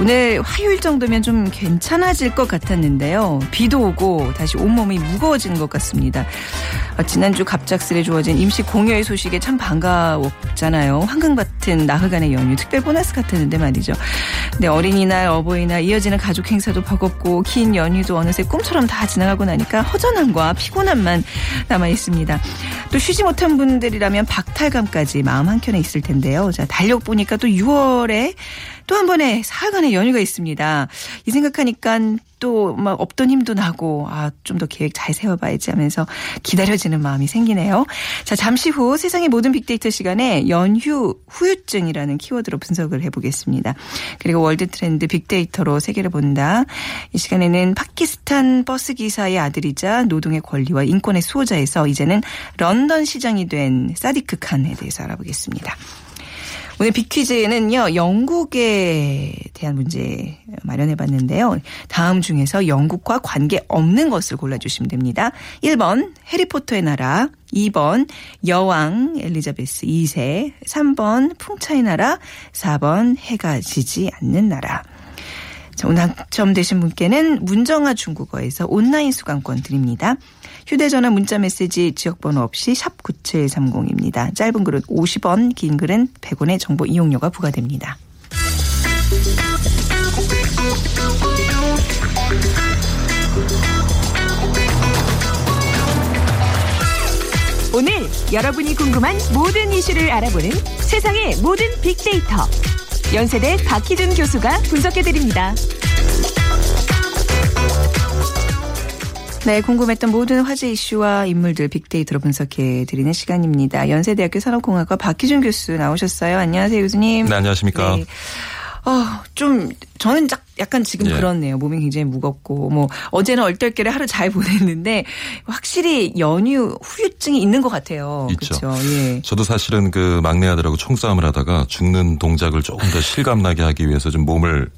오늘 화요일 정도면 좀 괜찮아질 것 같았는데요. 비도 오고 다시 온몸이 무거워지는 것 같습니다. 아, 지난주 갑작스레 주어진 임시 공휴일 소식에 참 반가웠잖아요. 황금 같은 나흘간의 연휴, 특별 보너스 같았는데 말이죠. 근데 어린이날, 어버이날 이어지는 가족 행사도 버겁고 긴 연휴도 어느새 꿈처럼 다 지나가고 나니까 허전함과 피곤함만 남아 있습니다. 또 쉬지 못한 분들이라면 박탈감까지 마음 한켠에 있을 텐데요. 자, 달력 보니까 또 6월에 또 한 번에 사흘간의 연휴가 있습니다. 이 생각하니까 또 막 없던 힘도 나고 아 좀 더 계획 잘 세워봐야지 하면서 기다려지는 마음이 생기네요. 자 잠시 후 세상의 모든 빅데이터 시간에 연휴 후유증이라는 키워드로 분석을 해보겠습니다. 그리고 월드 트렌드 빅데이터로 세계를 본다. 이 시간에는 파키스탄 버스 기사의 아들이자 노동의 권리와 인권의 수호자에서 이제는 런던 시장이 된 사디크 칸에 대해서 알아보겠습니다. 오늘 빅퀴즈는요, 영국에 대한 문제 마련해 봤는데요. 다음 중에서 영국과 관계 없는 것을 골라주시면 됩니다. 1번, 해리포터의 나라. 2번, 여왕 엘리자베스 2세. 3번, 풍차의 나라. 4번, 해가 지지 않는 나라. 자, 오늘 당첨되신 분께는 문정아 중국어에서 온라인 수강권 드립니다. 휴대전화 문자메시지 지역번호 없이 샵 9730입니다. 짧은 글은 50원, 긴 글은 100원의 정보 이용료가 부과됩니다. 오늘 여러분이 궁금한 모든 이슈를 알아보는 세상의 모든 빅데이터. 연세대 박희준 교수가 분석해드립니다. 네, 궁금했던 모든 화제 이슈와 인물들 빅데이터로 분석해 드리는 시간입니다. 연세대학교 산업공학과 박희준 교수 나오셨어요. 안녕하세요, 교수님. 네, 안녕하십니까. 네. 어, 좀 저는 짝- 약간 지금 예. 그렇네요. 몸이 굉장히 무겁고 뭐 어제는 얼떨결에 하루 잘 보냈는데 확실히 연휴 후유증이 있는 것 같아요. 있죠. 그렇죠. 예. 저도 사실은 그 막내 아들하고 총싸움을 하다가 죽는 동작을 조금 더 실감나게 하기 위해서 좀 몸을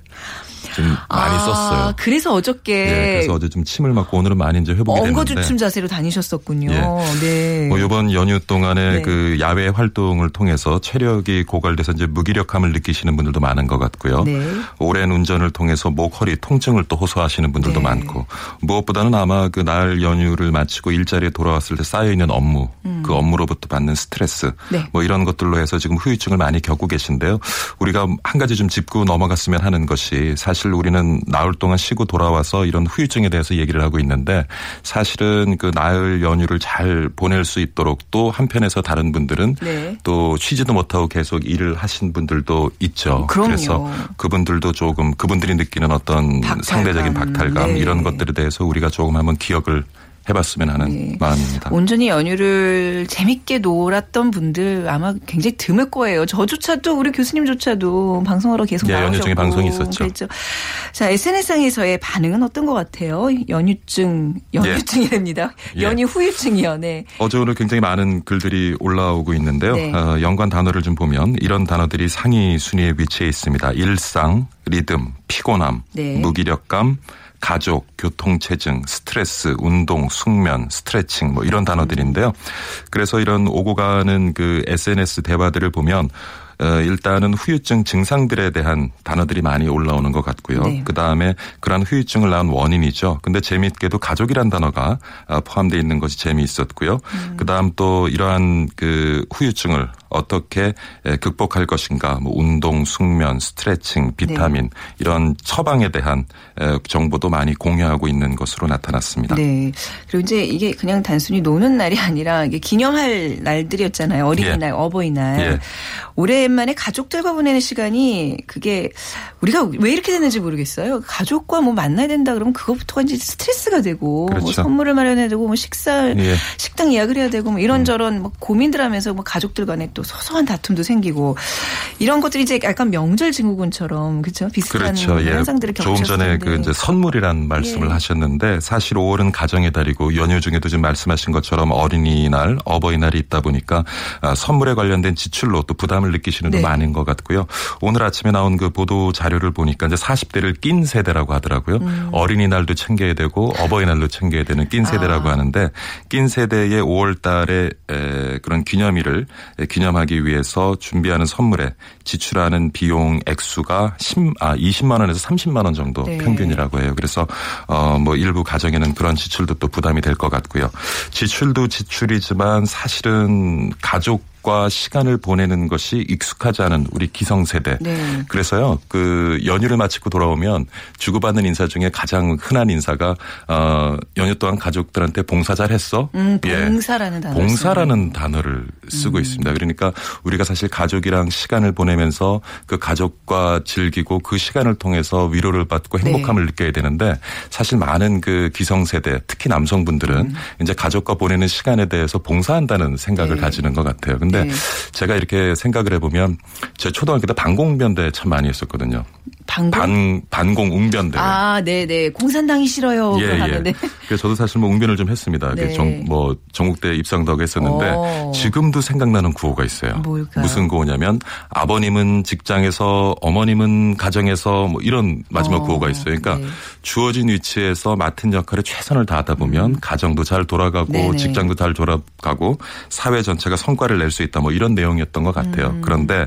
좀 많이 아, 썼어요. 그래서 어저께 예, 그래서 어제 좀 침을 맞고 오늘은 많이 이제 회복이 됐는데. 엉거주춤 자세로 다니셨었군요. 예. 네. 뭐 이번 연휴 동안에 네. 그 야외 활동을 통해서 체력이 고갈돼서 이제 무기력함을 느끼시는 분들도 많은 것 같고요. 네. 오랜 운전을 통해서 목 허리 통증을 또 호소하시는 분들도 네. 많고 무엇보다는 아마 그 날 연휴를 마치고 일자리에 돌아왔을 때 쌓여 있는 업무, 그 업무로부터 받는 스트레스, 음. 네. 뭐 이런 것들로 해서 지금 후유증을 많이 겪고 계신데요. 우리가 한 가지 좀 짚고 넘어갔으면 하는 것이 사실 우리는 나흘 동안 쉬고 돌아와서 이런 후유증에 대해서 얘기를 하고 있는데 사실은 그 나흘 연휴를 잘 보낼 수 있도록 또 한편에서 다른 분들은 네. 또 쉬지도 못하고 계속 일을 하신 분들도 있죠. 그럼요. 래서 그분들도 조금 그분들이 느끼는 어떤 박탈감. 상대적인 박탈감 네. 이런 것들에 대해서 우리가 조금 한번 기억을 해봤으면 하는 네. 마음입니다. 온전히 연휴를 재밌게 놀았던 분들 아마 굉장히 드물 거예요. 저조차도 우리 교수님조차도 방송하러 계속 예, 나오셨고 연휴 중에 방송이 있었죠. 그랬죠. 자 SNS상에서의 반응은 어떤 것 같아요? 연휴증, 연휴증이랍니다. 예. 연휴 후유증이요. 네. 어제 오늘 굉장히 많은 글들이 올라오고 있는데요. 네. 어, 연관 단어를 좀 보면 이런 단어들이 상위 순위에 위치해 있습니다. 일상, 리듬, 피곤함, 네. 무기력감, 가족, 교통체증, 스트레스, 운동, 숙면, 스트레칭 뭐 이런 단어들인데요. 그래서 이런 오고 가는 그 SNS 대화들을 보면 어, 일단은 후유증 증상들에 대한 단어들이 많이 올라오는 것 같고요. 네. 그 다음에 그러한 후유증을 낳은 원인이죠. 근데 재미있게도 가족이란 단어가 어, 포함되어 있는 것이 재미있었고요. 그 다음 또 이러한 그 후유증을 어떻게 에, 극복할 것인가, 뭐 운동, 숙면, 스트레칭, 비타민 이런 처방에 대한 에, 정보도 많이 공유하고 있는 것으로 나타났습니다. 네. 그리고 이제 이게 그냥 단순히 노는 날이 아니라 이게 기념할 날들이었잖아요. 어린이날, 예. 어버이날. 예. 오랜만에 가족들과 보내는 시간이 그게 우리가 왜 이렇게 됐는지 모르겠어요. 가족과 뭐 만나야 된다 그러면 그것부터가 이제 스트레스가 되고 뭐 그렇죠. 선물을 마련해야 되고 뭐 식사 예. 식당 예약을 해야 되고 뭐 이런저런 뭐 고민들 하면서 뭐 가족들 간에 또 소소한 다툼도 생기고 이런 것들이 이제 약간 명절 증후군처럼 그렇죠? 비슷한 그렇죠. 예. 현상들을 조금 겪으셨을 전에. 그 이제 선물이란 말씀을 예. 하셨는데 사실 5월은 가정의 달이고 연휴 중에도 지금 말씀하신 것처럼 어린이날, 어버이날이 있다 보니까 아, 선물에 관련된 지출로 또 부담을 느끼시는 분 네. 많은 것 같고요. 오늘 아침에 나온 그 보도 자료를 보니까 이제 40대를 낀 세대라고 하더라고요. 음. 어린이날도 챙겨야 되고 어버이날도 챙겨야 되는 낀 세대라고 아. 하는데 낀 세대의 5월 달에 에, 그런 기념일을 에, 기념 하기 위해서 준비하는 선물에 지출하는 비용 액수가 10, 아, 20만 원에서 30만 원 정도 네. 평균이라고 해요. 그래서 어, 뭐 일부 가정에는 그런 지출도 또 부담이 될 것 같고요. 지출도 지출이지만 사실은 가족 과 시간을 보내는 것이 익숙하지 않은 우리 기성세대. 네. 그래서요, 그 연휴를 마치고 돌아오면 주고받는 인사 중에 가장 흔한 인사가 어 연휴 동안 가족들한테 봉사 잘 했어. 음, 예. 봉사라는 단어. 봉사라는 단어를 쓰고 음. 있습니다. 그러니까 우리가 사실 가족이랑 시간을 보내면서 그 가족과 즐기고 그 시간을 통해서 위로를 받고 네. 행복함을 느껴야 되는데 사실 많은 그 기성세대 특히 남성분들은 음. 이제 가족과 보내는 시간에 대해서 봉사한다는 생각을 네. 가지는 것 같아요. 근데 네. 제가 이렇게 생각을 해보면 제 초등학교 때 반공변대 참 많이 했었거든요. 방공. 반 반공 웅변대. 아, 네, 네. 공산당이 싫어요. 예, 예. 그래서 저도 사실 뭐 웅변을 좀 했습니다. 네. 정, 뭐 전국대 입상도 하고 했었는데 오. 지금도 생각나는 구호가 있어요. 뭘까요? 무슨 구호냐면 아버님은 직장에서 어머님은 가정에서 뭐 이런 마지막 어, 구호가 있어요. 그러니까 네. 주어진 위치에서 맡은 역할에 최선을 다하다 보면 가정도 잘 돌아가고 음. 네네. 직장도 잘 돌아가고 사회 전체가 성과를 낼 수 있다 뭐 이런 내용이었던 것 같아요. 음. 그런데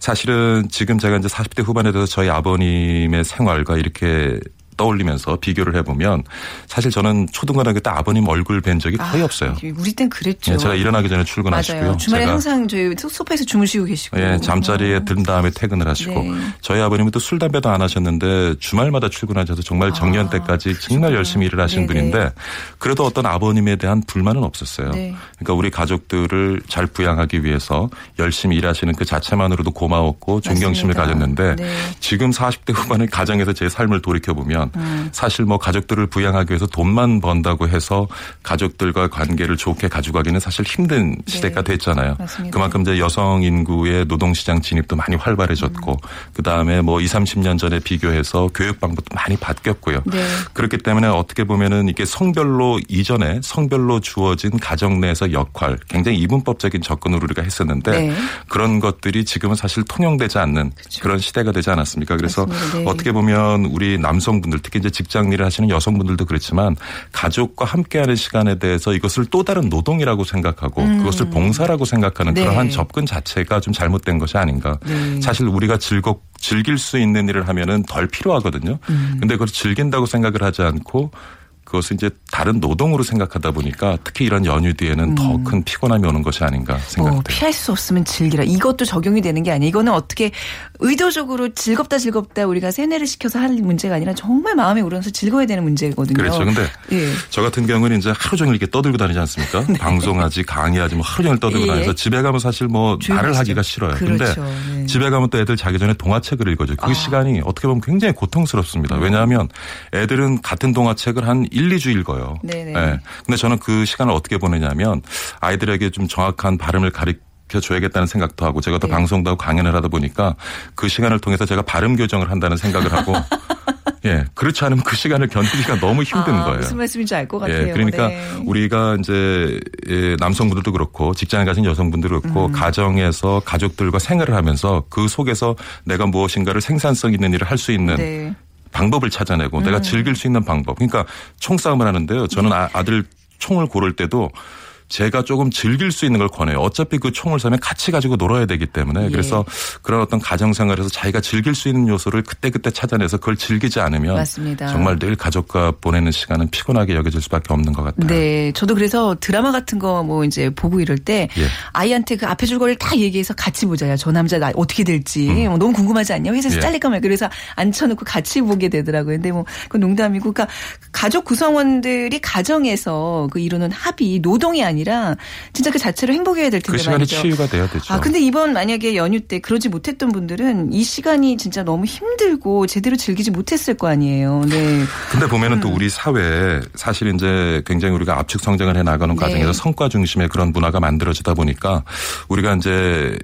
사실은 지금 제가 이제 40대 후반에 대해서 저희 아버 님의 생활과 이렇게 떠올리면서 비교를 해보면 사실 저는 초등학교 때 아버님 얼굴 뵌 적이 거의 아, 없어요. 우리 땐 그랬죠. 예, 제가 일어나기 전에 출근하시고요. 맞아요. 주말에 항상 저희 소- 소파에서 주무시고 계시고. 예, 잠자리에 든 다음에 퇴근을 하시고 네. 저희 아버님은 또 술 담배도 안 하셨는데 주말마다 출근하셔서 정말 정년 때까지 정말 열심히 일을 하신 아, 네네. 분인데 그래도 어떤 아버님에 대한 불만은 없었어요. 네. 그러니까 우리 가족들을 잘 부양하기 위해서 열심히 일하시는 그 자체만으로도 고마웠고 존경심을 맞습니다. 가졌는데 네. 지금 40대 후반의 가정에서 제 삶을 돌이켜 보면 음. 사실 뭐 가족들을 부양하기 위해서 돈만 번다고 해서 가족들과 관계를 좋게 가져가기는 사실 힘든 시대가 됐잖아요. 네. 맞습니다. 그만큼 이제 여성 인구의 노동시장 진입도 많이 활발해졌고 음. 그 다음에 뭐 20, 30년 전에 비교해서 교육 방법도 많이 바뀌었고요. 네. 그렇기 때문에 어떻게 보면은 이게 성별로 이전에 성별로 주어진 가정 내에서 역할 굉장히 이분법적인 접근으로 우리가 했었는데 네. 그런 것들이 지금은 사실 통용되지 않는 그런 시대가 되지 않았습니까? 그래서. 네. 어떻게 보면 우리 남성분들 특히 이제 직장 일을 하시는 여성분들도 그렇지만 가족과 함께하는 시간에 대해서 이것을 또 다른 노동이라고 생각하고 그것을 봉사라고 생각하는 음. 네. 그러한 접근 자체가 좀 잘못된 것이 아닌가. 네. 사실 우리가 즐겁 즐길 수 있는 일을 하면은 덜 필요하거든요. 음. 근데 그걸 즐긴다고 생각을 하지 않고 그것을 이제 다른 노동으로 생각하다 보니까 특히 이런 연휴 뒤에는 더큰 피곤함이 오는 것이 아닌가 뭐 생각돼요. 피할 수 없으면 즐기라. 이것도 적용이 되는 게 아니에요. 이거는 어떻게 의도적으로 즐겁다 즐겁다 우리가 세뇌를 시켜서 할 문제가 아니라 정말 마음에 우러나서 즐거워야 되는 문제거든요. 그렇죠. 근데 예. 저 같은 경우는 이제 하루 종일 이렇게 떠들고 다니지 않습니까? 방송하지, 강의하지, 뭐 하루 종일 떠들고 예. 다녀서 집에 가면 사실 뭐 말을. 하기가 싫어요. 그렇죠. 근데 네. 집에 가면 또 애들 자기 전에 동화책을 읽어줘요. 그 아. 시간이 어떻게 보면 굉장히 고통스럽습니다. 음. 왜냐하면 애들은 같은 동화책을 한 1, 2주 읽어요. 네네. 예. 근데 저는 그 시간을 어떻게 보내냐면 아이들에게 좀 정확한 발음을 가르쳐 줘야겠다는 생각도 하고 제가 또 네. 방송도 하고 강연을 하다 보니까 그 시간을 통해서 제가 발음 교정을 한다는 생각을 하고 예. 그렇지 않으면 그 시간을 견디기가 너무 힘든 아, 거예요. 무슨 말씀인지 알 것 같아요. 예, 그러니까 네. 우리가 이제 예, 남성분들도 그렇고 직장에 가신 여성분들도 그렇고 음. 가정에서 가족들과 생활을 하면서 그 속에서 내가 무엇인가를 생산성 있는 일을 할 수 있는 네. 방법을 찾아내고 내가 음. 즐길 수 있는 방법. 그러니까 총싸움을 하는데요. 저는 아, 아들 총을 고를 때도 제가 조금 즐길 수 있는 걸 권해요. 어차피 그 총을 쏘면 같이 가지고 놀아야 되기 때문에 예. 그래서 그런 어떤 가정 생활에서 자기가 즐길 수 있는 요소를 그때그때 찾아내서 그걸 즐기지 않으면 맞습니다. 정말 늘 가족과 보내는 시간은 피곤하게 여겨질 수밖에 없는 것 같아요. 네, 저도 그래서 드라마 같은 거 뭐 이제 보고 이럴 때 예. 아이한테 그 앞에 줄거리를 다 얘기해서 같이 보자요. 저 남자 나 어떻게 될지 뭐 너무 궁금하지 않냐? 회사에서 음. 예. 잘릴까 말까 그래서 앉혀놓고 같이 보게 되더라고요. 근데 뭐 그 농담이고, 그러니까 가족 구성원들이 가정에서 그 이루는 합의 노동이 아니라 진짜 그 자체로 행복해야 될 텐데 그 시간이 말이죠. 치유가 돼야 되죠. 아, 근데 이번 만약에 연휴 때 그러지 못했던 분들은 이 시간이 진짜 너무 힘들고 제대로 즐기지 못했을 거 아니에요. 네. 근데 보면은 또 우리 사회에 사실 이제 굉장히 우리가 압축 성장을 해 나가는 네. 과정에서 성과 중심의 그런 문화가 만들어지다 보니까 우리가 이제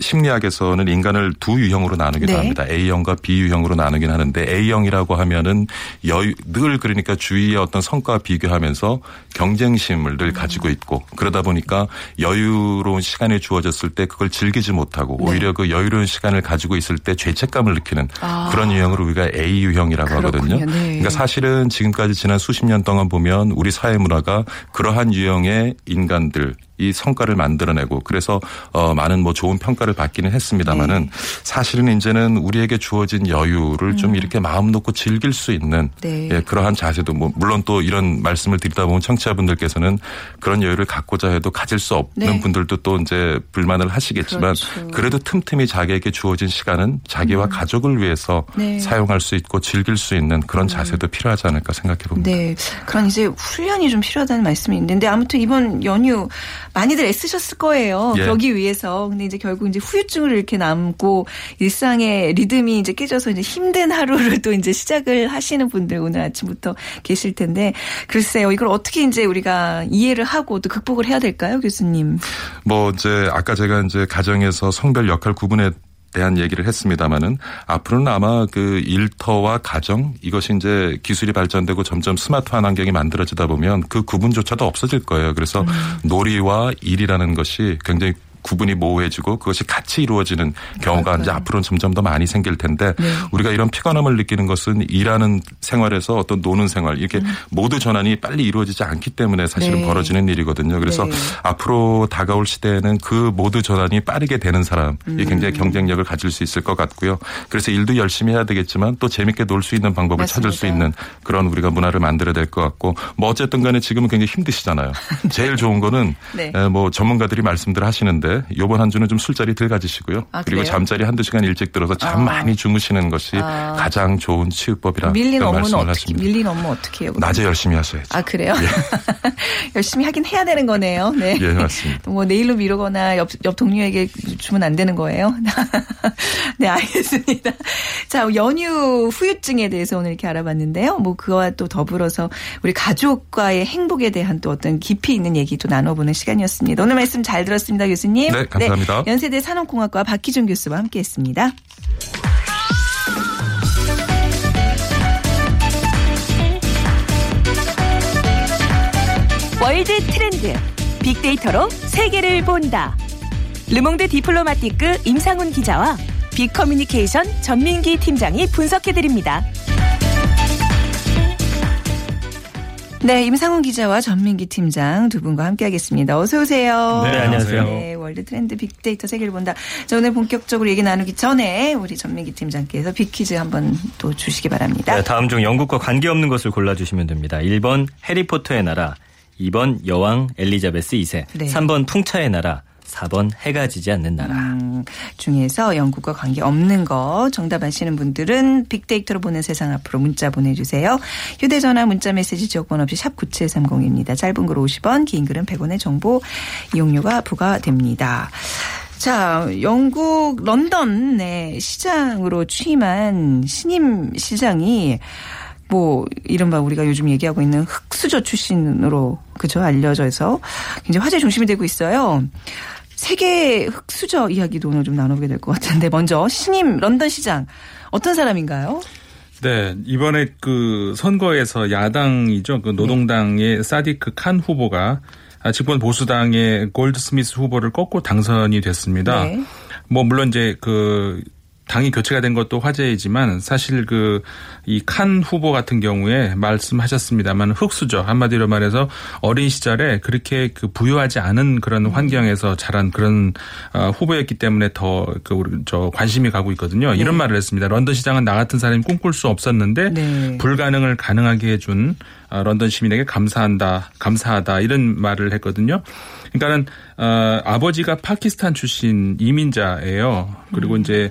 심리학에서는 인간을 두 유형으로 나누기도 네. 합니다. A형과 B유형으로 나누긴 하는데 A형이라고 하면은 여유 늘 그러니까 주위의 어떤 성과와 비교하면서 경쟁심을 늘 가지고 있고 그러다 보니까 여유로운 시간이 주어졌을 때 그걸 즐기지 못하고 네. 오히려 그 여유로운 시간을 가지고 있을 때 죄책감을 느끼는 아. 그런 유형을 우리가 A 유형이라고 그렇군요. 하거든요. 네. 그러니까 사실은 지금까지 지난 수십 년 동안 보면 우리 사회 문화가 그러한 유형의 인간들 이 성과를 만들어내고 그래서 어 많은 뭐 좋은 평가를 받기는 했습니다마는 네. 사실은 이제는 우리에게 주어진 여유를 좀 이렇게 마음 놓고 즐길 수 있는 음. 네. 예, 그러한 자세도 뭐 물론 또 이런 말씀을 드리다 보면 청취자분들께서는 그런 여유를 갖고자 해도 가질 수 없는 네. 분들도 또 이제 불만을 하시겠지만 그렇죠. 음. 그래도 틈틈이 자기에게 주어진 시간은 자기와 가족을 위해서 네. 사용할 수 있고 즐길 수 있는 그런 자세도 필요하지 않을까 생각해 봅니다. 네. 그런 이제 훈련이 좀 필요하다는 말씀이 있는데 아무튼 이번 연휴 많이들 애쓰셨을 거예요. 예. 그러기 위해서. 근데 이제 결국 이제 후유증을 이렇게 남고 일상의 리듬이 이제 깨져서 이제 힘든 하루를 또 이제 시작을 하시는 분들 오늘 아침부터 계실 텐데 글쎄요. 이걸 어떻게 이제 우리가 이해를 하고 또 극복을 해야 될까요, 교수님? 뭐 이제 아까 제가 이제 가정에서 성별 역할 구분에 대한 얘기를 했습니다마는 앞으로는 아마 그 일터와 가정 이것이 이제 기술이 발전되고 점점 스마트한 환경이 만들어지다 보면 그 구분조차도 없어질 거예요. 그래서 놀이와 일이라는 것이 굉장히 구분이 모호해지고 그것이 같이 이루어지는 경우가 이제 앞으로는 점점 더 많이 생길 텐데 네. 우리가 이런 피곤함을 느끼는 것은 일하는 생활에서 어떤 노는 생활 이렇게 모두 전환이 빨리 이루어지지 않기 때문에 사실은 네. 벌어지는 일이거든요. 그래서 네. 앞으로 다가올 시대에는 그 모두 전환이 빠르게 되는 사람이 음. 굉장히 경쟁력을 가질 수 있을 것 같고요. 그래서 일도 열심히 해야 되겠지만 또 재밌게 놀 수 있는 방법을 찾을 수 맞습니다. 있는 그런 우리가 문화를 만들어야 될 것 같고 뭐 어쨌든 간에 지금은 굉장히 힘드시잖아요. 제일 좋은 거는 네. 에, 뭐 전문가들이 말씀들 하시는데 요번 한 주는 좀 술자리 덜 가지시고요. 아, 그리고? 잠자리 한두 시간 일찍 들어서 잠 아. 많이 주무시는 것이 아. 가장 좋은 치유법이라 밀린 업무는 말씀을 어떻게 하십니다. 밀린 업무 어떻게 해요? 낮에 열심히 하셔야죠. 아 그래요? 열심히 하긴 해야 되는 거네요. 네. 예, 맞습니다. 뭐 내일로 미루거나 옆, 옆 동료에게 주면 안 되는 거예요. 네, 알겠습니다. 자, 연휴 후유증에 대해서 오늘 이렇게 알아봤는데요. 뭐 그와 또 더불어서 우리 가족과의 행복에 대한 또 어떤 깊이 있는 얘기도 나눠보는 시간이었습니다. 오늘 말씀 잘 들었습니다, 교수님. 네, 감사합니다. 연세대 산업공학과 박희준 교수와 함께했습니다. 월드 트렌드 빅데이터로 세계를 본다. 르몽드 디플로마티크 임상훈 기자와 빅커뮤니케이션 전민기 팀장이 분석해 드립니다. 네, 임상훈 기자와 전민기 팀장 두 분과 함께하겠습니다. 어서 오세요. 네, 안녕하세요. 네, 월드 트렌드 빅데이터 세계를 본다. 자, 오늘 본격적으로 얘기 나누기 전에 우리 전민기 팀장께서 빅퀴즈 한번 또 주시기 바랍니다. 네, 다음 중 영국과 관계없는 것을 골라주시면 됩니다. 1번 해리포터의 나라, 2번 여왕 엘리자베스 2세, 네. 3번 풍차의 나라, 4번 해가 지지 않는 나라. 음, 중에서 영국과 관계 없는 거 정답 아시는 분들은 빅데이터로 보는 세상 앞으로 문자 보내주세요. 휴대전화 문자메시지 지역번 없이 샵 9730입니다. 짧은 글 50원, 긴 글은 100원의 정보 이용료가 부과됩니다. 자, 영국 런던의 시장으로 취임한 신임 시장이 뭐 이른바 우리가 요즘 얘기하고 있는 흑수저 출신으로 그죠 알려져서 굉장히 화제 중심이 되고 있어요. 세계 흑수저 이야기도 오늘 좀 나눠보게 될 것 같은데 먼저 신임 런던 시장 어떤 사람인가요? 네, 이번에 그 선거에서 야당이죠. 그 노동당의 사디크 칸 후보가 아, 집권 보수당의 골드스미스 후보를 꺾고 당선이 됐습니다. 네. 뭐 물론 이제 그 당이 교체가 된 것도 화제이지만 사실 그 이 칸 후보 같은 경우에 말씀하셨습니다만 흑수저 한마디로 말해서 어린 시절에 그렇게 그 부유하지 않은 그런 환경에서 자란 그런 어, 후보였기 때문에 더그저 관심이 가고 있거든요. 이런 말을 했습니다. 런던 시장은 나 같은 사람이 꿈꿀 수 없었는데 네. 불가능을 가능하게 해준 어, 런던 시민에게 감사한다, 감사하다 이런 말을 했거든요. 그러니까는 어, 아버지가 파키스탄 출신 이민자예요. 그리고 음. 이제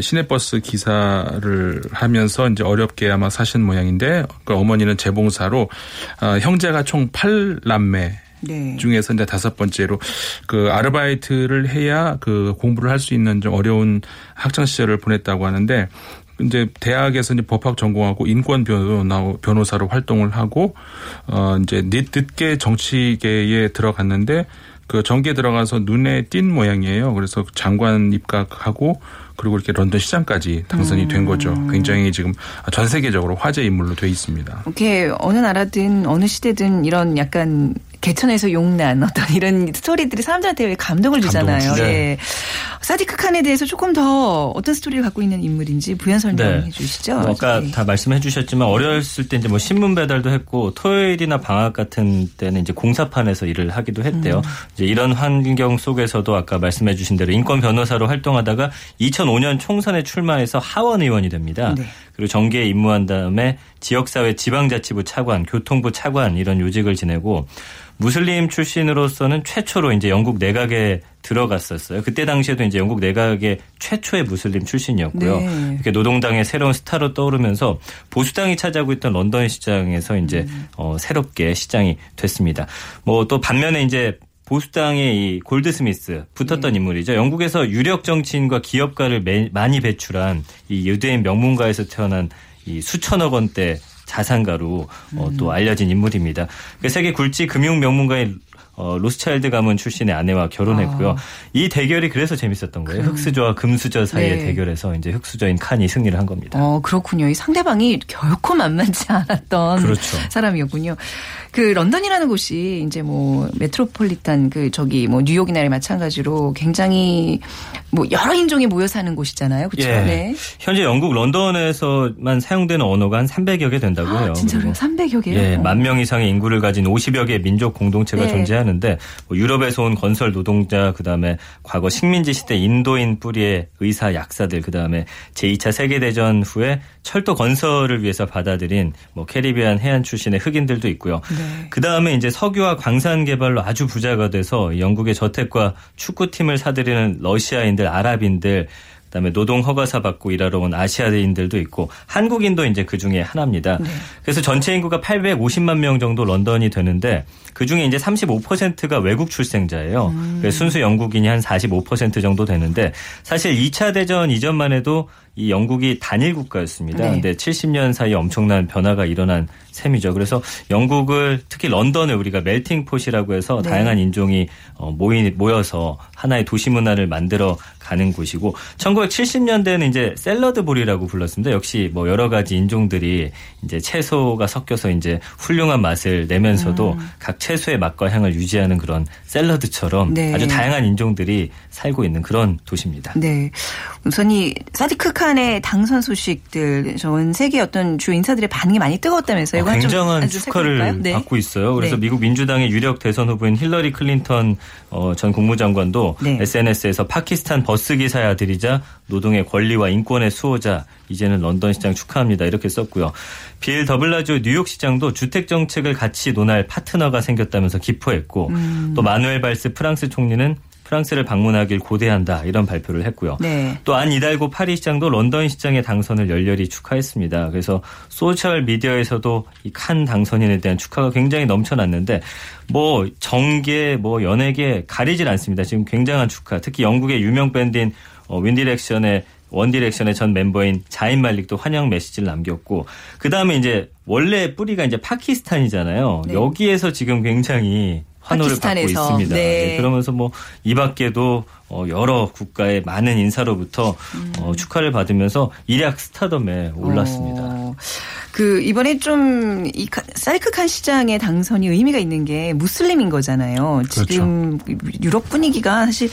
시내버스 기사를 하면서 이제 어렵게 아마 사신 모양인데 그 어머니는 재봉사로 어, 형제가 총 8남매 네. 중에서 이제 다섯 번째로 그 아르바이트를 해야 그 공부를 할 수 있는 좀 어려운 학창 시절을 보냈다고 하는데 이제 대학에서 이제 법학 전공하고 인권 변호사 변호사로 활동을 하고 어 이제 늦, 늦게 정치계에 들어갔는데 그 정계에 들어가서 눈에 띈 모양이에요. 그래서 장관 입각하고 그리고 이렇게 런던 시장까지 당선이 된 거죠. 굉장히 지금 전 세계적으로 화제 인물로 돼 있습니다. 이렇게 어느 나라든 어느 시대든 이런 약간 개천에서 용난 어떤 이런 스토리들이 사람들한테 왜 감동을 주잖아요. 주죠. 예. 사디크 칸에 대해서 조금 더 어떤 스토리를 갖고 있는 인물인지 부연 설명해 네. 주시죠. 뭐 아까 네. 다 말씀해 주셨지만 어렸을 때 이제 뭐 신문 배달도 했고 토요일이나 방학 같은 때는 이제 공사판에서 일을 하기도 했대요. 이제 이런 환경 속에서도 아까 말씀해 주신 대로 인권 변호사로 활동하다가 2005년 총선에 출마해서 하원 의원이 됩니다. 네. 그리고 정계에 입무한 다음에 지역사회 지방자치부 차관, 교통부 차관 이런 요직을 지내고 무슬림 출신으로서는 최초로 이제 영국 내각에 들어갔었어요. 그때 당시에도 이제 영국 내각의 최초의 무슬림 출신이었고요. 네. 이렇게 노동당의 새로운 스타로 떠오르면서 보수당이 차지하고 있던 런던 시장에서 이제 어, 새롭게 시장이 됐습니다. 뭐 또 반면에 이제 보수당의 이 골드스미스 붙었던 인물이죠. 영국에서 유력 정치인과 기업가를 매- 많이 배출한 이 유대인 명문가에서 태어난 이 수천억 원대 자산가로 어, 또 알려진 인물입니다. 그 세계 굴지 금융 명문가인 어, 로스차일드 가문 출신의 아내와 결혼했고요. 이 대결이 그래서 재밌었던 거예요. 흙수저와 금수저 사이의 네. 대결에서 이제 흙수저인 칸이 승리를 한 겁니다. 어, 그렇군요. 이 상대방이 결코 만만치 않았던 그렇죠. 사람이었군요. 그 런던이라는 곳이 이제 뭐 메트로폴리탄 그 저기 뭐 뉴욕이나 마찬가지로 굉장히 뭐 여러 인종이 모여 사는 곳이잖아요. 그렇죠? 예. 네. 현재 영국 런던에서만 사용되는 언어가 한 300여 개 된다고 해요. 아, 진짜로요? 그리고 300여 개요? 예, 어. 만명 이상의 인구를 가진 50여 개의 민족 공동체가 네. 존재하는 데 뭐 유럽에서 온 건설 노동자 그다음에 과거 식민지 시대 인도인 뿌리의 의사 약사들 그다음에 제2차 세계 대전 후에 철도 건설을 위해서 받아들인 뭐 캐리비안 해안 출신의 흑인들도 있고요. 네. 그다음에 이제 석유와 광산 개발로 아주 부자가 돼서 영국의 저택과 축구팀을 사들이는 러시아인들, 아랍인들 그다음에 노동 허가사 받고 일하러 온 아시아인들도 있고 한국인도 이제 그 중에 하나입니다. 그래서 전체 인구가 850만 명 정도 런던이 되는데 그 중에 이제 35%가 외국 출생자예요. 그래서 순수 영국인이 한 45% 정도 되는데 사실 2차 대전 이전만 해도 이 영국이 단일 국가였습니다. 네. 근데 70년 사이에 엄청난 변화가 일어난 셈이죠. 그래서 영국을 특히 런던을 우리가 멜팅 폿이라고 해서 네. 다양한 인종이 어, 모이, 모여서 하나의 도시 문화를 만들어 가는 곳이고 1970년대에는 이제 샐러드볼이라고 불렀습니다. 역시 뭐 여러 가지 인종들이 이제 채소가 섞여서 이제 훌륭한 맛을 내면서도 음. 각 채소의 맛과 향을 유지하는 그런 샐러드처럼 네. 아주 다양한 인종들이 살고 있는 그런 도시입니다. 네. 우선 이 사디크 칸의 당선 소식들 전 세계 어떤 주요 인사들의 반응이 많이 뜨거웠다면서요. 좀 굉장한 아주 축하를? 네. 받고 있어요. 그래서 네. 미국 민주당의 유력 대선 후보인 힐러리 클린턴 어, 전 국무장관도 네. SNS에서 파키스탄 버스 기사의 아들이자 노동의 권리와 인권의 수호자 이제는 런던 시장 축하합니다 이렇게 썼고요. 빌 더블라지오 뉴욕 시장도 주택 정책을 같이 논할 파트너가 생겼다면서 기뻐했고 음. 또 마누엘 발스 프랑스 총리는 프랑스를 방문하길 고대한다 이런 발표를 했고요. 네. 또 안 이달고 파리 시장도 런던 시장의 당선을 열렬히 축하했습니다. 그래서 소셜 미디어에서도 이 칸 당선인에 대한 축하가 굉장히 넘쳐났는데 뭐 정계 뭐 연예계 가리질 않습니다. 지금 굉장한 축하. 특히 영국의 유명 밴드인 어, 윈디렉션의 원디렉션의 전 멤버인 자인 말릭도 환영 메시지를 남겼고 그 다음에 이제 원래 뿌리가 이제 파키스탄이잖아요. 네. 여기에서 지금 굉장히 환호를 받고 파키스탄에서. 있습니다. 네. 예, 그러면서 뭐 이 밖에도 어, 여러 국가의 많은 인사로부터 어, 축하를 받으면서 일약 스타덤에 올랐습니다. 어, 그 이번에 좀이 쌀크칸 시장의 당선이 의미가 있는 게 무슬림인 거잖아요. 지금 유럽 분위기가 사실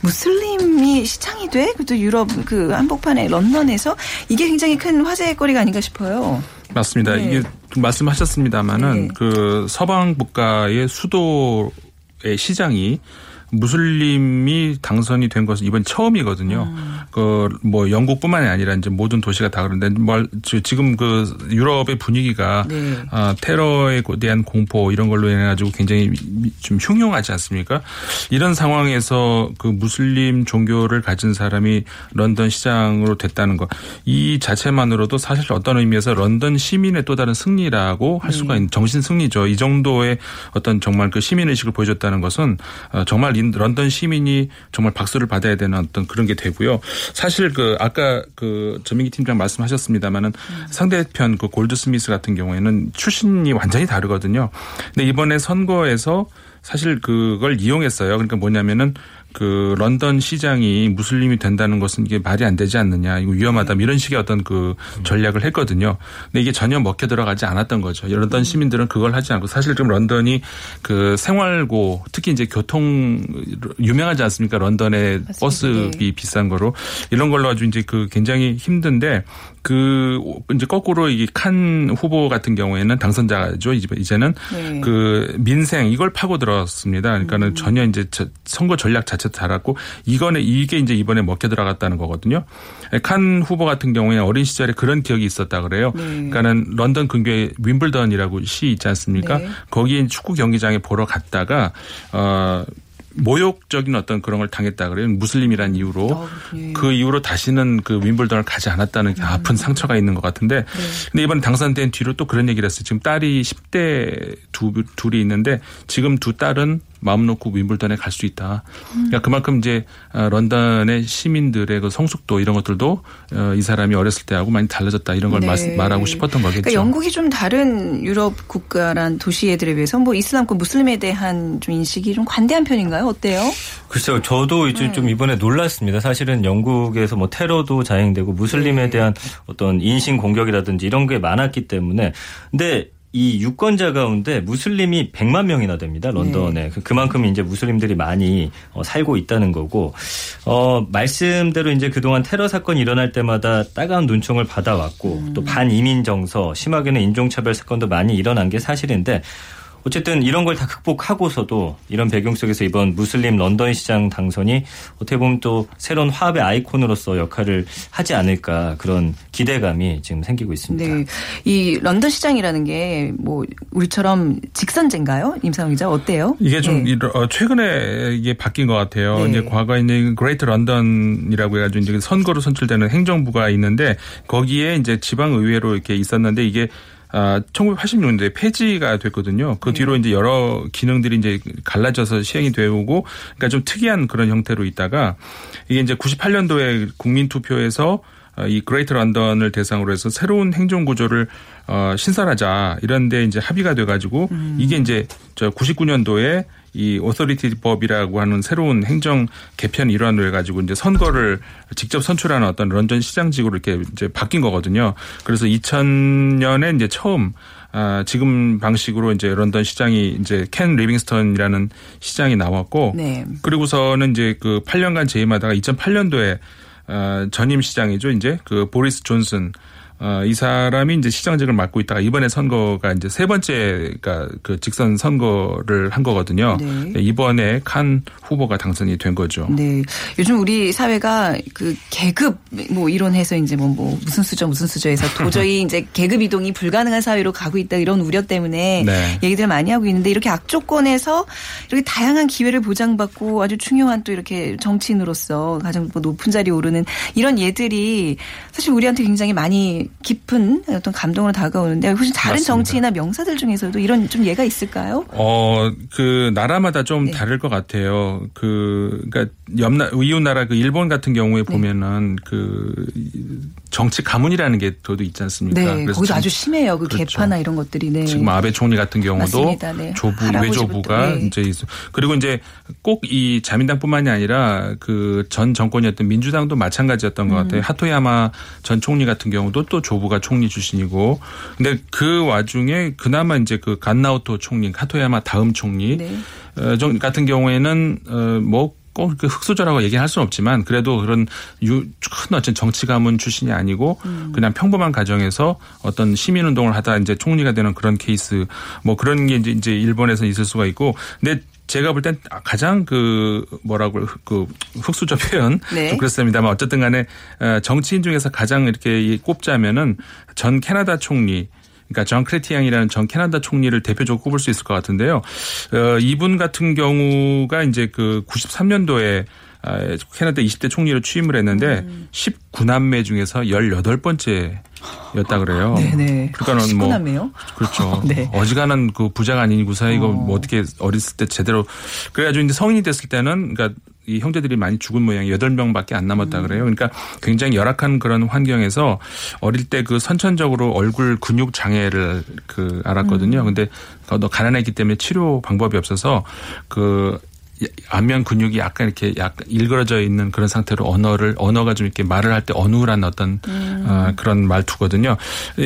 무슬림이 시장이 돼? 그것도 유럽 그 한복판에 런던에서 이게 굉장히 큰 화제거리가 아닌가 싶어요. 맞습니다. 네. 이게 말씀하셨습니다마는 네. 그 서방 국가의 수도의 시장이 무슬림이 당선이 된 것은 이번 처음이거든요. 음. 그뭐 영국뿐만이 아니라 이제 모든 도시가 다 그런데 뭐 지금 그 유럽의 분위기가 네. 아, 테러에 대한 공포 이런 걸로 인해 가지고 굉장히 좀 흉흉하지 않습니까? 이런 상황에서 그 무슬림 종교를 가진 사람이 런던 시장으로 됐다는 것. 이 자체만으로도 사실 어떤 의미에서 런던 시민의 또 다른 승리라고 할 수가 있는 정신 승리죠. 이 정도의 어떤 정말 그 시민 의식을 보여줬다는 것은 어, 정말 인- 런던 시민이 정말 박수를 받아야 되는 어떤 그런 게 되고요. 사실 그 아까 그 전민기 팀장 말씀하셨습니다마는 상대편 그 골드스미스 같은 경우에는 출신이 완전히 다르거든요. 근데 이번에 선거에서 사실 그걸 이용했어요. 그러니까 뭐냐면은 그 런던 시장이 무슬림이 된다는 것은 이게 말이 안 되지 않느냐. 이거 위험하다. 이런 식의 어떤 그 전략을 했거든요. 근데 이게 전혀 먹혀 들어가지 않았던 거죠. 런던 시민들은 그걸 하지 않고 사실 좀 런던이 그 생활고 특히 이제 교통 유명하지 않습니까? 런던의 버스비 비싼 거로 이런 걸로 아주 이제 그 굉장히 힘든데 그 이제 거꾸로 이게 칸 후보 같은 경우에는 당선자죠. 이제- 이제는 네. 그 민생 이걸 파고 들었습니다. 음. 그러니까는 전혀 이제 저- 선거 전략 자체도 달았고 이거는 이게 이제 이번에 먹혀 들어갔다는 거거든요. 칸 후보 같은 경우에 어린 시절에 그런 기억이 있었다 그래요. 네. 그러니까는 런던 근교에 윈블던이라고 시 있지 않습니까? 네. 거기에 축구 경기장에 보러 갔다가 어 모욕적인 어떤 그런 걸 당했다 그래요. 무슬림이란 이유로. 어, 예. 그 이후로 다시는 그 윈블던을 가지 않았다는 게 아픈 상처가 있는 것 같은데. 근데 이번 당선된 뒤로 또 그런 얘기를 했어요. 지금 딸이 10대 두, 둘이 있는데 지금 두 딸은 마음 놓고 윈블던에 갈 수 있다. 그러니까 그만큼 이제 어, 런던의 시민들의 그 성숙도 이런 것들도 어, 이 사람이 어렸을 때하고 많이 달라졌다 이런 걸 네. 말- 말하고 싶었던 거겠죠. 그러니까 영국이 좀 다른 유럽 국가란 도시 애들에 비해서 뭐 이슬람과 무슬림에 대한 좀 인식이 좀 관대한 편인가요? 어때요? 글쎄요, 저도 이제 좀 이번에 놀랐습니다. 사실은 영국에서 뭐 테러도 자행되고 무슬림에 대한 어떤 인신 공격이라든지 이런 게 많았기 때문에. 근데 이 유권자 가운데 무슬림이 100만 명이나 됩니다. 런던에. 그- 그만큼 이제 무슬림들이 많이 어, 살고 있다는 거고. 어, 말씀대로 이제 그동안 테러 사건이 일어날 때마다 따가운 눈총을 받아왔고 또 반이민 정서, 심하게는 인종차별 사건도 많이 일어난 게 사실인데 어쨌든 이런 걸 다 극복하고서도 이런 배경 속에서 이번 무슬림 런던 시장 당선이 어떻게 보면 또 새로운 화합의 아이콘으로서 역할을 하지 않을까 그런 기대감이 지금 생기고 있습니다. 네. 이 런던 시장이라는 게 뭐 우리처럼 직선제인가요? 임상훈 기자 어때요? 이게 좀 네. 어, 최근에 이게 바뀐 것 같아요. 네. 이제 과거에 이제 그레이트 런던이라고 해가지고 이제 선거로 선출되는 행정부가 있는데 거기에 이제 지방 의회로 이렇게 있었는데 이게 아, 1986년도에 폐지가 됐거든요. 그 뒤로 이제 여러 기능들이 이제 갈라져서 시행이 되고, 그러니까 좀 특이한 그런 형태로 있다가 이게 이제 98년도에 국민 투표에서 어, 이 그레이트 런던을 대상으로 해서 새로운 행정 구조를 어 신설하자 이런데 이제 합의가 돼 가지고 이게 이제 저 99년도에 이 authority 법이라고 하는 새로운 행정 개편 일환으로 해 가지고 이제 선거를 직접 선출하는 어떤 런던 시장직으로 이렇게 이제 바뀐 거거든요. 그래서 2000년에 이제 처음 아, 지금 방식으로 이제 런던 시장이 이제 켄 리빙스턴이라는 시장이 나왔고 네. 그리고서는 이제 그 8년간 재임하다가 2008년도에 어, 전임 시장이죠. 이제 그 보리스 존슨 어, 이 사람이 이제 시장직을 맡고 있다가 이번에 선거가 이제 세 번째가 그 직선 선거를 한 거거든요. 네. 이번에 칸 후보가 당선이 된 거죠. 네. 요즘 우리 사회가 그 계급 뭐 이론해서 이제 뭐, 뭐 무슨 수저 무슨 수저에서 도저히 이제 계급 이동이 불가능한 사회로 가고 있다 이런 우려 때문에 네. 얘기들 많이 하고 있는데 이렇게 악조건에서 이렇게 다양한 기회를 보장받고 아주 중요한 또 이렇게 정치인으로서 가장 뭐 높은 자리에 오르는 이런 예들이 사실 우리한테 굉장히 많이 깊은 어떤 감동으로 다가오는데 혹시 다른 맞습니다. 정치인이나 명사들 중에서도 이런 좀 예가 있을까요? 어, 그, 나라마다 좀 네. 다를 것 같아요. 그, 그니까, 옆나, 이웃 나라 그 일본 같은 경우에 보면은 그, 정치 가문이라는 게 저도 있지 않습니까? 네, 그래서 거기도 아주 심해요. 그 그렇죠. 개파나 이런 것들이. 네. 지금 아베 총리 같은 경우도. 네. 조부 외조부가 네. 이제 있- 그리고 이제 꼭 이 자민당뿐만이 아니라 그 전 정권이었던 민주당도 마찬가지였던 것 음. 같아요. 하토야마 전 총리 같은 경우도 또 조부가 총리 출신이고 근데 그 와중에 그나마 이제 그 간나오토 총리 하토야마 다음 총리 네. 어, 정- 같은 경우에는 어뭐 꼭그 흑수저라고 얘기할 수는 없지만 그래도 그런 유, 큰 어떤 정치 가문 출신이 아니고 음. 그냥 평범한 가정에서 어떤 시민 운동을 하다 이제 총리가 되는 그런 케이스 뭐 그런 게 이제 이제 일본에서 있을 수가 있고 근데 제가 볼 땐 가장 그 뭐라고 그 흑수저 표현 네. 좀 그렇습니다만 어쨌든 간에 어, 정치인 중에서 가장 이렇게 이 꼽자면은 전 캐나다 총리 그러니까 전 크레티앙이라는 전 캐나다 총리를 대표적으로 꼽을 수 있을 것 같은데요. 어, 이분 같은 경우가 이제 그 93년도에 캐나다 20대 총리로 취임을 했는데 음. 19남매 중에서 18번째였다 그래요. 네네. 그러니까는 뭐 19남매요? 그렇죠. 네. 어지간한 그 부자가 아니고사 이거 뭐 어떻게 어렸을 때 제대로 그래가지고 이제 성인이 됐을 때는 그러니까 이 형제들이 많이 죽은 모양이 여덟 명밖에 안 남았다 그래요. 그러니까 굉장히 열악한 그런 환경에서 어릴 때 그 선천적으로 얼굴 근육 장애를 그 알았거든요. 근데 너 가난했기 때문에 치료 방법이 없어서 그 안면 근육이 약간 이렇게 약간 일그러져 있는 그런 상태로 언어를 언어가 좀 이렇게 말을 할 때 어눌한 어떤 어, 그런 말투거든요.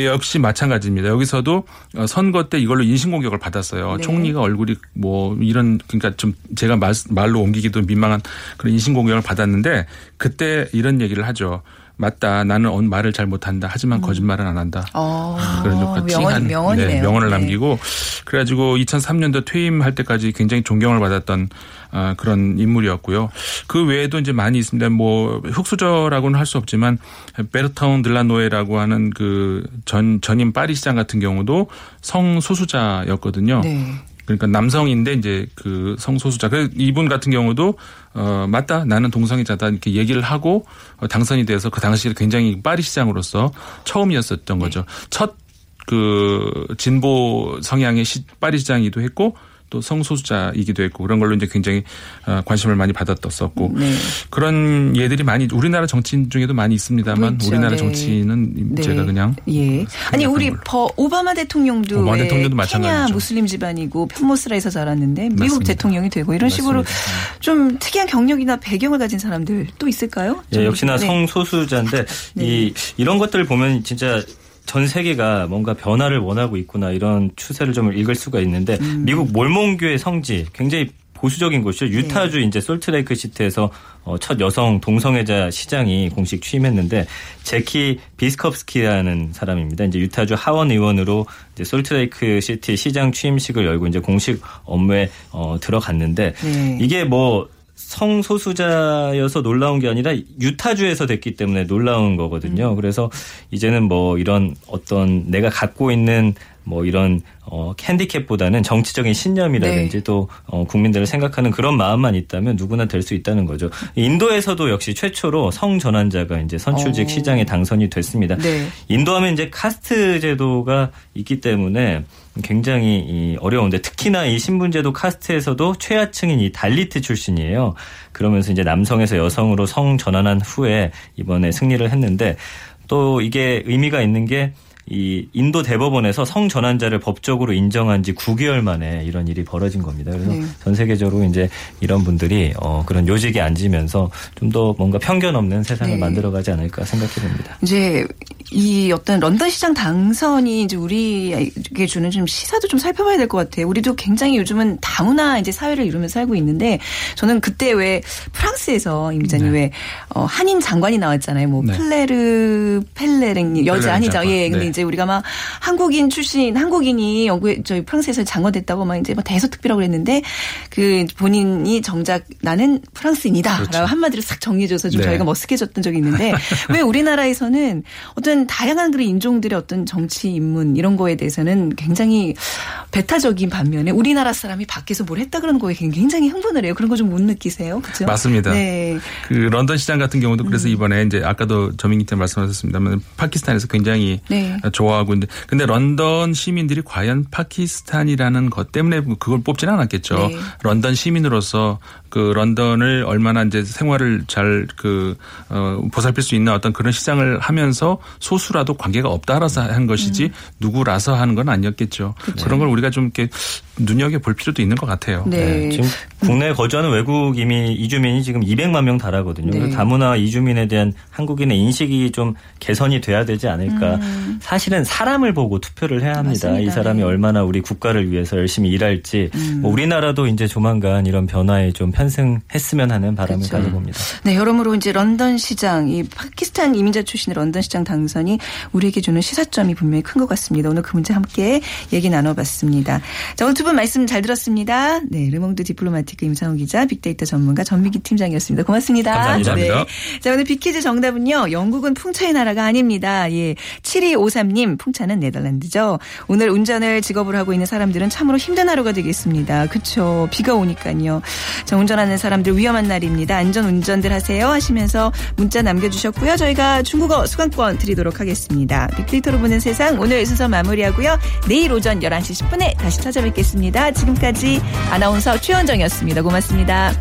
역시 마찬가지입니다. 여기서도 어, 선거 때 이걸로 인신공격을 받았어요. 네. 총리가 얼굴이 뭐 이런 그러니까 좀 제가 말, 말로 옮기기도 민망한 그런 인신공격을 받았는데 그때 이런 얘기를 하죠. 맞다. 나는 언 말을 잘 못한다. 하지만 거짓말은 안 한다. 어, 그래서 그 명언, 명언이네요. 네, 명언을 네. 남기고 그래가지고 2003년도 퇴임할 때까지 굉장히 존경을 받았던 아, 그런 인물이었고요. 그 외에도 이제 많이 있습니다. 뭐 흑수저라고는 할 수 없지만 베르타운 들라노에라고 하는 그 전 전임 파리 시장 같은 경우도 성소수자였거든요. 네. 그러니까 남성인데 이제 그 성소수자. 그 이분 같은 경우도 어 맞다 나는 동성애자다 이렇게 얘기를 하고 어, 당선이 돼서 그 당시에 굉장히 파리 시장으로서 처음이었었던 거죠. 첫그 진보 성향의 시, 파리 시장이기도 했고 또 성소수자이기도 했고 그런 걸로 이제 굉장히 어, 관심을 많이 받았었고 네. 그런 예들이 많이 우리나라 정치인 중에도 많이 있습니다만 그렇죠. 우리나라 네. 정치인은 네. 제가 그냥 예. 아니 우리. 버, 오바마 대통령도 오바마 왜 대통령도 케냐 마찬가지죠. 무슬림 집안이고 편모스라에서 자랐는데 미국 맞습니다. 대통령이 되고 이런 식으로 맞습니다. 좀 특이한 경력이나 배경을 가진 사람들 또 있을까요? 예, 좀, 역시나 네. 성소수자인데 네. 이 이런 것들을 보면 진짜 전 세계가 뭔가 변화를 원하고 있구나 이런 추세를 좀 읽을 수가 있는데 음. 미국 몰몬교의 성지 굉장히 보수적인 곳이죠. 네. 유타주 이제 솔트레이크 시티에서 어, 첫 여성 동성애자 시장이 공식 취임했는데 제키 비스컵스키라는 사람입니다. 이제 유타주 하원 의원으로 이제 솔트레이크 시티 시장 취임식을 열고 이제 공식 업무에 어, 들어갔는데 네. 이게 뭐 성소수자여서 놀라운 게 아니라 유타주에서 됐기 때문에 놀라운 거거든요. 그래서 이제는 뭐 이런 어떤 내가 갖고 있는 뭐 이런 어 핸디캡보다는 정치적인 신념이라든지 네. 또 어, 국민들을 생각하는 그런 마음만 있다면 누구나 될 수 있다는 거죠. 인도에서도 역시 최초로 성전환자가 이제 선출직 어. 시장에 당선이 됐습니다. 네. 인도하면 이제 카스트 제도가 있기 때문에 굉장히 이 어려운데 특히나 이 신분제도 카스트에서도 최하층인 이 달리트 출신이에요. 그러면서 이제 남성에서 여성으로 성 전환한 후에 이번에 승리를 했는데 또 이게 의미가 있는 게 이 인도 대법원에서 성전환자를 법적으로 인정한 지 9개월 만에 이런 일이 벌어진 겁니다. 그래서 네. 전 세계적으로 이제 이런 분들이 어 그런 요직에 앉으면서 좀 더 뭔가 편견 없는 세상을 네. 만들어가지 않을까 생각해 봅니다. 이제 이 어떤 런던 시장 당선이 이제 우리에게 주는 좀 시사도 좀 살펴봐야 될 것 같아요. 우리도 굉장히 요즘은 다문화 이제 사회를 이루면서 살고 있는데 저는 그때 왜 프랑스에서 임 기자님 왜 어, 한인 장관이 나왔잖아요. 뭐 네. 플레르 펠레랭 여자 아니죠. 장관. 예. 근데 네. 이제 우리가 막 한국인 출신 한국인이 영국에 저희 프랑스에서 장관됐다고 막 이제 막 대서특비라고 그랬는데 그 본인이 정작 나는 프랑스인이다라고 한마디로 싹 정리해줘서 좀 네. 저희가 머쓱해졌던 적이 있는데 왜 우리나라에서는 어떤 다양한 그런 인종들의 어떤 정치 인문 이런 거에 대해서는 굉장히 배타적인 반면에 우리나라 사람이 밖에서 뭘 했다 그러는 거에 굉장히 흥분을 해요. 그런 거 좀 못 느끼세요? 그렇죠? 맞습니다. 네. 그 런던 시장 같은 경우도 그래서 음. 이번에 이제 아까도 저민기 때 말씀하셨습니다만 파키스탄에서 굉장히 네. 좋아하고 근데 근데 런던 시민들이 과연 파키스탄이라는 것 때문에 그걸 뽑지는 않았겠죠. 네. 런던 시민으로서 그 런던을 얼마나 이제 생활을 잘그 어, 보살필 수 있는 어떤 그런 시장을 하면서 소수라도 관계가 없다라서 한 것이지 누구라서 하는 건 아니었겠죠. 그런 걸 우리가 좀 이렇게 눈여겨 볼 필요도 있는 것 같아요. 네. 지금 국내에 거주하는 외국 이미 이주민이 지금 200만 명 달하거든요. 네. 다문화 이주민에 대한 한국인의 인식이 좀 개선이 돼야 되지 않을까. 사실은 사람을 보고 투표를 해야 합니다. 음. 맞습니다. 이 사람이 네. 얼마나 우리 국가를 위해서 열심히 일할지. 음. 뭐 우리나라도 이제 조만간 이런 변화에 좀 편 승했으면 하는 바람을 그렇죠. 가져봅니다. 네, 여러모로 이제 런던 시장, 이 파키스탄 이민자 출신의 런던 시장 당선이 우리에게 주는 시사점이 분명히 큰 것 같습니다. 오늘 그 문제 함께 얘기 나눠봤습니다. 자, 오늘 두 분 말씀 잘 들었습니다. 네, 르몽드 디플로마티크 임상호 기자, 빅데이터 전문가 전민기 팀장이었습니다. 고맙습니다. 감사합니다. 감사합니다. 자, 오늘 빅퀴즈 정답은요. 영국은 풍차의 나라가 아닙니다. 예. 7253님, 풍차는 네덜란드죠. 오늘 운전을 직업으로 하고 있는 사람들은 참으로 힘든 하루가 되겠습니다. 그쵸. 비가 오니까요. 자, 운전하는 사람들 위험한 날입니다. 안전 운전들 하세요 하시면서 문자 남겨주셨고요. 저희가 중국어 수강권 드리도록 하겠습니다. 빅데이터로 보는 세상 오늘 순서 마무리하고요. 내일 오전 11시 10분에 다시 찾아뵙겠습니다. 지금까지 아나운서 최현정이었습니다. 고맙습니다.